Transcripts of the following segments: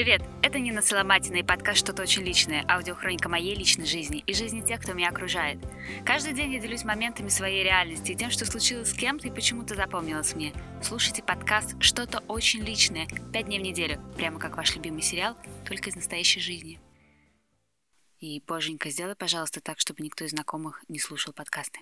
Привет! Это Нина Соломатина и подкаст «Что-то очень личное», аудиохроника моей личной жизни и жизни тех, кто меня окружает. Каждый день я делюсь моментами своей реальности и тем, что случилось с кем-то и почему-то запомнилось мне. Слушайте подкаст «Что-то очень личное» пять дней в неделю, прямо как ваш любимый сериал, только из настоящей жизни. И, боженька, сделай, пожалуйста, так, чтобы никто из знакомых не слушал подкасты.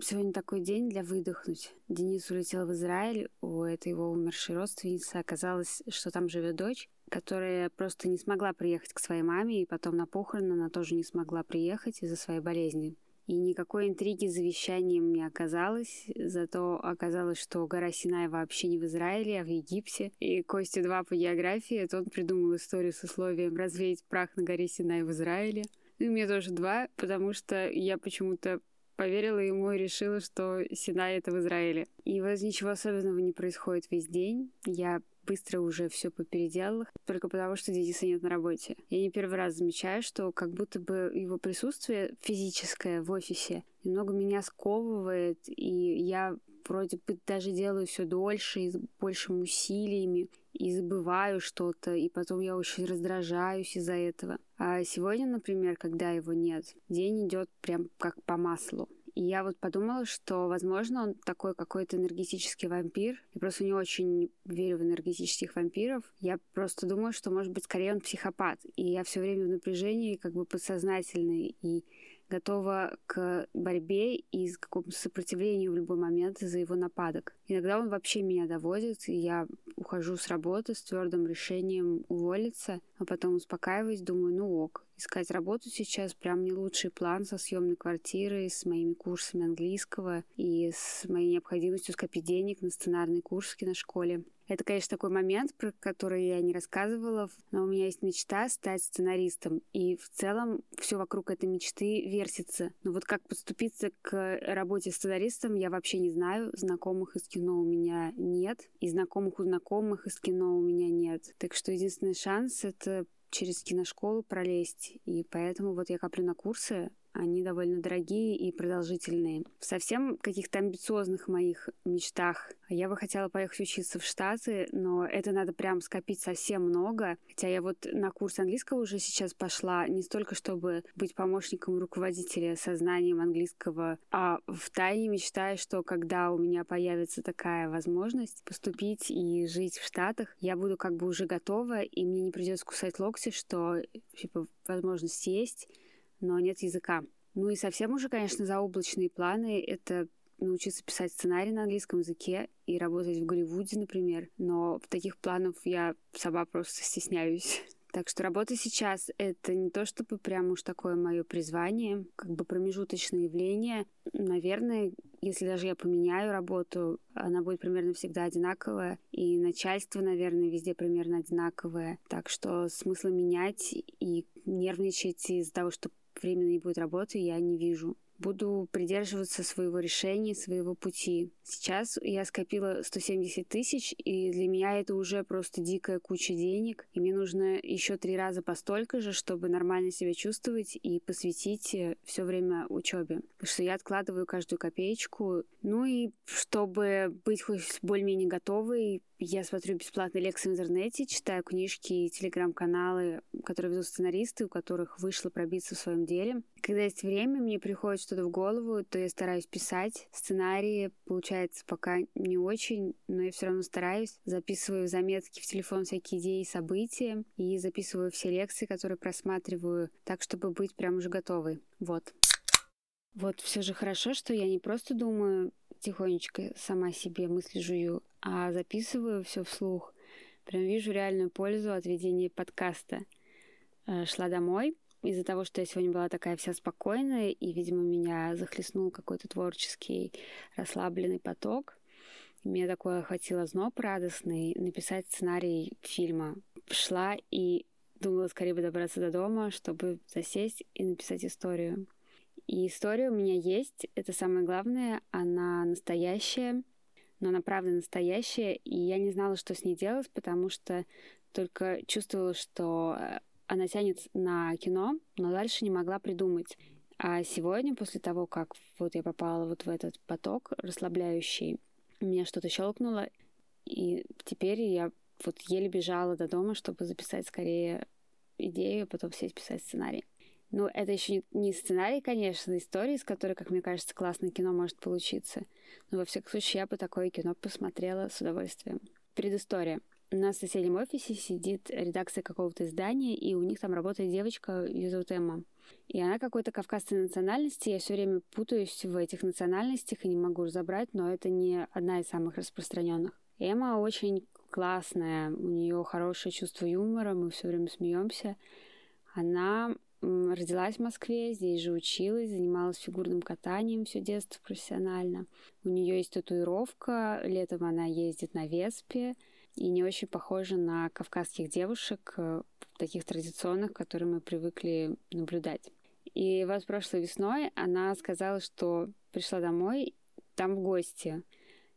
Сегодня такой день для выдохнуть. Денис улетел в Израиль, у этой его умершей родственницы оказалось, что там живет дочь, которая просто не смогла приехать к своей маме, и потом на похороны она тоже не смогла приехать из-за своей болезни. И никакой интриги с завещанием не оказалось, зато оказалось, что гора Синай вообще не в Израиле, а в Египте. И Костя 2 по географии, это он придумал историю с условием развеять прах на горе Синай в Израиле. И мне тоже два, потому что я почему-то поверила ему и решила, что Синай — это в Израиле. И вот ничего особенного не происходит весь день. Я быстро уже все попеределала, только потому что Дениса нет на работе. Я не первый раз замечаю, что как будто бы его присутствие физическое в офисе немного меня сковывает, и я вроде бы даже делаю все дольше и с большими усилиями, и забываю что-то, и потом я очень раздражаюсь из-за этого. А сегодня, например, когда его нет, день идет прям как по маслу. И я вот подумала, что, возможно, он такой какой-то энергетический вампир. Я просто не очень верю в энергетических вампиров. Я просто думаю, что, может быть, скорее он психопат. И я все время в напряжении, как бы подсознательный. И готова к борьбе и к какому-то сопротивлению в любой момент из-за его нападок. Иногда он вообще меня доводит, и я ухожу с работы с твердым решением уволиться, а потом успокаиваюсь, думаю, ну ок, искать работу сейчас прям не лучший план со съемной квартирой, с моими курсами английского и с моей необходимостью скопить денег на сценарный курс в киношколе. Это, конечно, такой момент, про который я не рассказывала, но у меня есть мечта стать сценаристом. И в целом все вокруг этой мечты вертится. Но вот как подступиться к работе сценаристом, я вообще не знаю. Знакомых из кино у меня нет. И знакомых у знакомых из кино у меня нет. Так что единственный шанс — это через киношколу пролезть. И поэтому вот я коплю на курсы, они довольно дорогие и продолжительные. В совсем каких-то амбициозных моих мечтах я бы хотела поехать учиться в Штаты, но это надо прям скопить совсем много. Хотя я вот на курс английского уже сейчас пошла не столько, чтобы быть помощником руководителя со знанием английского, а в тайне мечтаю, что когда у меня появится такая возможность поступить и жить в Штатах, я буду как бы уже готова, и мне не придется кусать локти, что типа, возможность есть, но нет языка. Ну и совсем уже, конечно, заоблачные планы — это научиться писать сценарий на английском языке и работать в Голливуде, например. Но в таких планах я сама просто стесняюсь. Так что работа сейчас — это не то чтобы прям уж такое мое призвание, как бы промежуточное явление. Наверное, если даже я поменяю работу, она будет примерно всегда одинаковая, и начальство, наверное, везде примерно одинаковое. Так что смысла менять и нервничать из-за того, что временно не будет работы, я не вижу. Буду придерживаться своего решения, своего пути. Сейчас я скопила 170 тысяч, и для меня это уже просто дикая куча денег. И мне нужно еще три раза по столько же, чтобы нормально себя чувствовать и посвятить э, все время учебе. Потому что я откладываю каждую копеечку. Ну и чтобы быть хоть более-менее готовой, я смотрю бесплатные лекции в интернете, читаю книжки и телеграм-каналы, которые ведут сценаристы, у которых вышло пробиться в своем деле. Когда есть время, мне приходит что-то в голову, то я стараюсь писать. Сценарии получается пока не очень, но я все равно стараюсь. Записываю заметки в телефон всякие идеи и события и записываю все лекции, которые просматриваю, так, чтобы быть прям уже готовой. Вот. Вот все же хорошо, что я не просто думаю тихонечко сама себе мысли жую, а записываю все вслух. Прям вижу реальную пользу от ведения подкаста. Э, шла домой из-за того, что я сегодня была такая вся спокойная, и, видимо, меня захлестнул какой-то творческий расслабленный поток. Меня такое охватило зноб радостный написать сценарий фильма. Шла и думала скорее бы добраться до дома, чтобы засесть и написать историю. И история у меня есть, это самое главное, она настоящая, но она правда настоящая, и я не знала, что с ней делать, потому что только чувствовала, что э, она тянет на кино, но дальше не могла придумать. А сегодня, после того, как вот я попала вот в этот поток расслабляющий, меня что-то щелкнуло, и теперь я вот еле бежала до дома, чтобы записать скорее идею, а потом сесть писать сценарий. Ну, это еще не сценарий, конечно, истории, из которой, как мне кажется, классное кино может получиться. Но, во всяком случае, я бы такое кино посмотрела с удовольствием. Предыстория. В соседнем офисе сидит редакция какого-то издания, и у них там работает девочка, ее зовут Эмма. И она какой-то кавказской национальности. Я все время путаюсь в этих национальностях и не могу разобрать, но это не одна из самых распространенных. Эмма очень классная, у нее хорошее чувство юмора, мы все время смеемся. Она родилась в Москве, здесь же училась, занималась фигурным катанием все детство профессионально. У нее есть татуировка, летом она ездит на Веспе и не очень похожа на кавказских девушек, э, таких традиционных, которые мы привыкли наблюдать. И вот прошлой весной она сказала, что пришла домой, там в гости.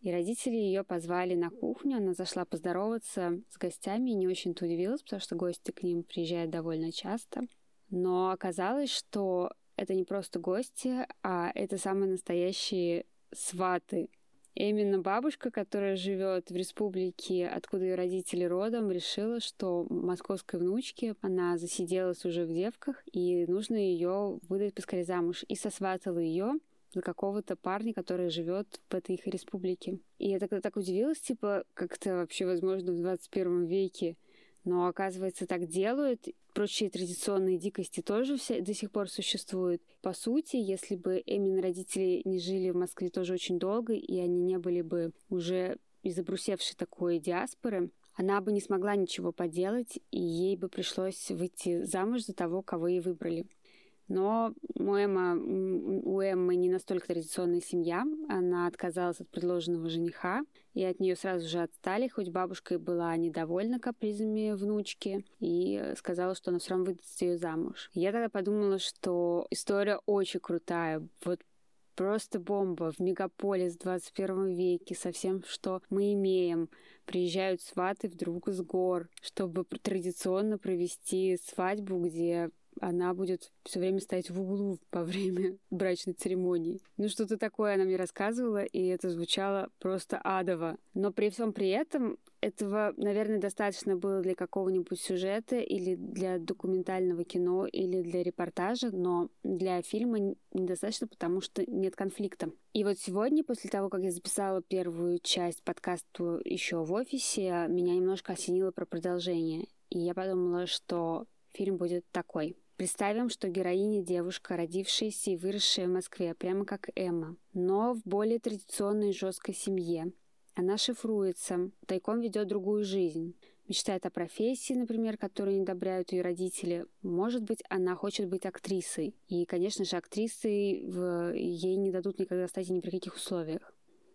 И родители ее позвали на кухню, она зашла поздороваться с гостями и не очень-то удивилась, потому что гости к ним приезжают довольно часто. Но оказалось, что это не просто гости, а это самые настоящие сваты. Именно бабушка, которая живет в республике, откуда ее родители родом, решила, что московской внучке она засиделась уже в девках, и нужно ее выдать поскорее замуж. И сосватала ее за какого-то парня, который живет в этой их республике. И я тогда так удивилась, типа, как это вообще возможно в 21 веке. Но оказывается, так делают. Прочие традиционные дикости тоже все до сих пор существуют. По сути, если бы Эмин родители не жили в Москве тоже очень долго, и они не были бы уже из обрусевшей такой диаспоры, она бы не смогла ничего поделать, и ей бы пришлось выйти замуж за того, кого ей выбрали. Но у Эмма, у Эммы не настолько традиционная семья. Она отказалась от предложенного жениха, и от нее сразу же отстали, хоть бабушка и была недовольна капризами внучки, и сказала, что она все равно выдаст ее замуж. Я тогда подумала, что история очень крутая. Вот просто бомба в мегаполис в 21 веке со всем, что мы имеем. Приезжают сваты вдруг с гор, чтобы традиционно провести свадьбу, где она будет все время стоять в углу во время брачной церемонии. Ну, что-то такое она мне рассказывала, и это звучало просто адово. Но при всем при этом этого, наверное, достаточно было для какого-нибудь сюжета или для документального кино или для репортажа, но для фильма недостаточно, потому что нет конфликта. И вот сегодня, после того, как я записала первую часть подкаста еще в офисе, меня немножко осенило про продолжение. И я подумала, что фильм будет такой. Представим, что героиня девушка, родившаяся и выросшая в Москве, прямо как Эмма, но в более традиционной жесткой семье. Она шифруется, тайком ведет другую жизнь. Мечтает о профессии, например, которую не одобряют ее родители. Может быть, она хочет быть актрисой. И, конечно же, актрисой в... ей не дадут никогда стать ни при каких условиях.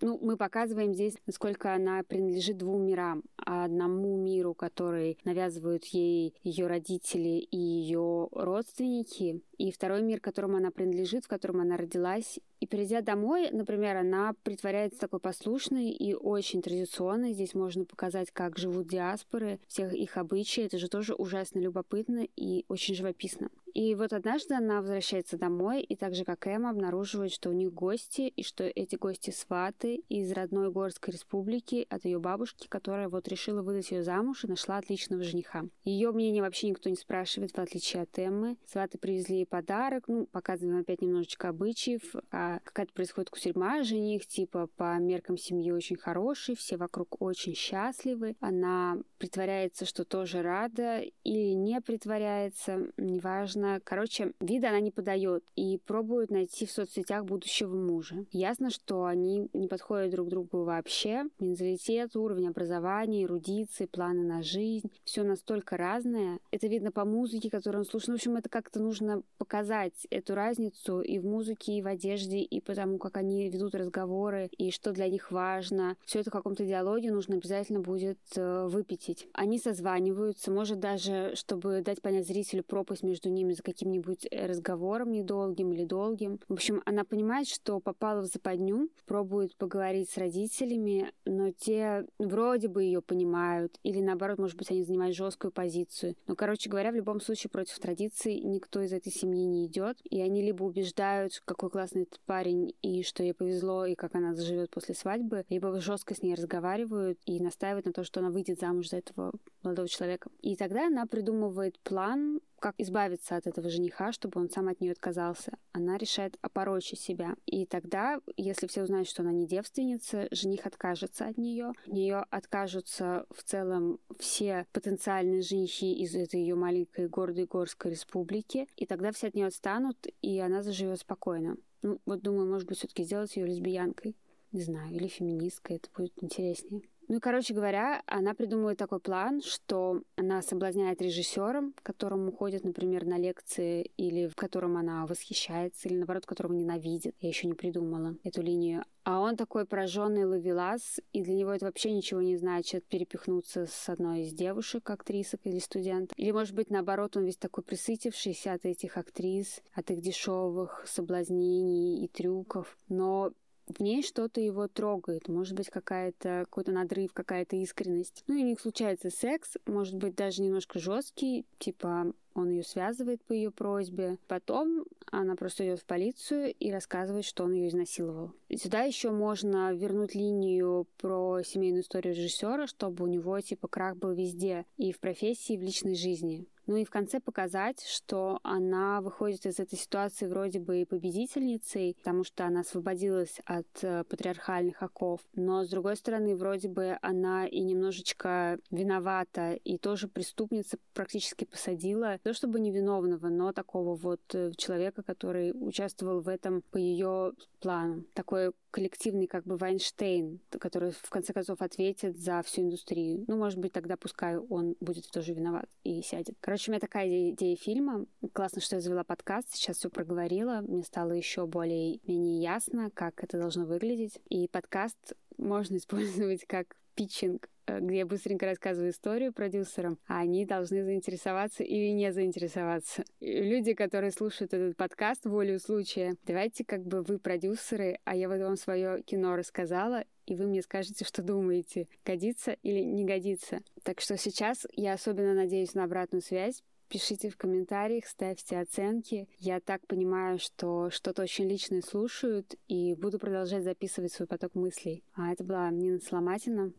Ну, мы показываем здесь, насколько она принадлежит двум мирам. Одному миру, который навязывают ей ее родители и ее родственники, и второй мир, которому она принадлежит, в котором она родилась. И придя домой, например, она притворяется такой послушной и очень традиционной. Здесь можно показать, как живут диаспоры, всех их обычаи. Это же тоже ужасно любопытно и очень живописно. И вот однажды она возвращается домой, и так же, как Эмма, обнаруживает, что у них гости, и что эти гости сваты из родной Горской республики от ее бабушки, которая вот решила выдать ее замуж и нашла отличного жениха. Ее мнение вообще никто не спрашивает, в отличие от Эммы. Сваты привезли ей подарок, ну, показываем опять немножечко обычаев, а какая-то происходит кусельма, жених, типа, по меркам семьи очень хороший, все вокруг очень счастливы. Она притворяется, что тоже рада, или не притворяется, неважно. Короче, вида она не подает и пробует найти в соцсетях будущего мужа. Ясно, что они не подходят друг другу вообще. Менталитет, уровень образования, эрудиции, планы на жизнь. Все настолько разное. Это видно по музыке, которую он слушает. Ну, в общем, это как-то нужно показать эту разницу и в музыке, и в одежде, и потому, как они ведут разговоры, и что для них важно. Все это в каком-то диалоге нужно обязательно будет э, выпятить. Они созваниваются, может даже, чтобы дать понять зрителю пропасть между ними за каким-нибудь э, разговором недолгим или долгим. В общем, она понимает, что попала в западню, пробует поговорить с родителями, но те вроде бы ее понимают, или наоборот, может быть, они занимают жесткую позицию. Но, короче говоря, в любом случае против традиций никто из этой семьи не идет, и они либо убеждают, какой классный этот парень и что ей повезло, и как она заживет после свадьбы, либо жестко с ней разговаривают и настаивают на то, что она выйдет замуж за этого молодого человека. И тогда она придумывает план, как избавиться от этого жениха, чтобы он сам от нее отказался. Она решает опорочить себя. И тогда, если все узнают, что она не девственница, жених откажется от нее. От нее откажутся в целом все потенциальные женихи из этой ее маленькой гордой горской республики. И тогда все от нее отстанут, и она заживет спокойно. Ну, вот думаю, может быть, все-таки сделать ее лесбиянкой. Не знаю, или феминисткой, это будет интереснее. Ну и, короче говоря, она придумывает такой план, что она соблазняет режиссером, которому ходит, например, на лекции, или в котором она восхищается, или наоборот, которого ненавидит. Я еще не придумала эту линию. А он такой пораженный ловелас, и для него это вообще ничего не значит перепихнуться с одной из девушек, актрисок или студентов. Или, может быть, наоборот, он весь такой присытившийся от этих актрис, от их дешевых соблазнений и трюков. Но в ней что-то его трогает, может быть какая-то какой-то надрыв, какая-то искренность. Ну и у них случается секс, может быть даже немножко жесткий, типа он ее связывает по ее просьбе. Потом она просто идет в полицию и рассказывает, что он ее изнасиловал. Сюда еще можно вернуть линию про семейную историю режиссера, чтобы у него типа крах был везде и в профессии, и в личной жизни. Ну и в конце показать, что она выходит из этой ситуации вроде бы и победительницей, потому что она освободилась от э, патриархальных оков. Но, с другой стороны, вроде бы она и немножечко виновата, и тоже преступница практически посадила, то чтобы невиновного, но такого вот э, человека, который участвовал в этом по ее плану. Такой коллективный как бы Вайнштейн, который в конце концов ответит за всю индустрию. Ну, может быть, тогда пускай он будет тоже виноват и сядет. Короче, у меня такая идея, идея фильма. Классно, что я завела подкаст, сейчас все проговорила. Мне стало еще более-менее ясно, как это должно выглядеть. И подкаст можно использовать как питчинг где я быстренько рассказываю историю продюсерам, а они должны заинтересоваться или не заинтересоваться. И люди, которые слушают этот подкаст волю случая, давайте как бы вы продюсеры, а я вот вам свое кино рассказала, и вы мне скажете, что думаете, годится или не годится. Так что сейчас я особенно надеюсь на обратную связь, Пишите в комментариях, ставьте оценки. Я так понимаю, что что-то очень личное слушают, и буду продолжать записывать свой поток мыслей. А это была Нина Сломатина.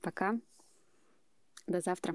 Пока. До завтра.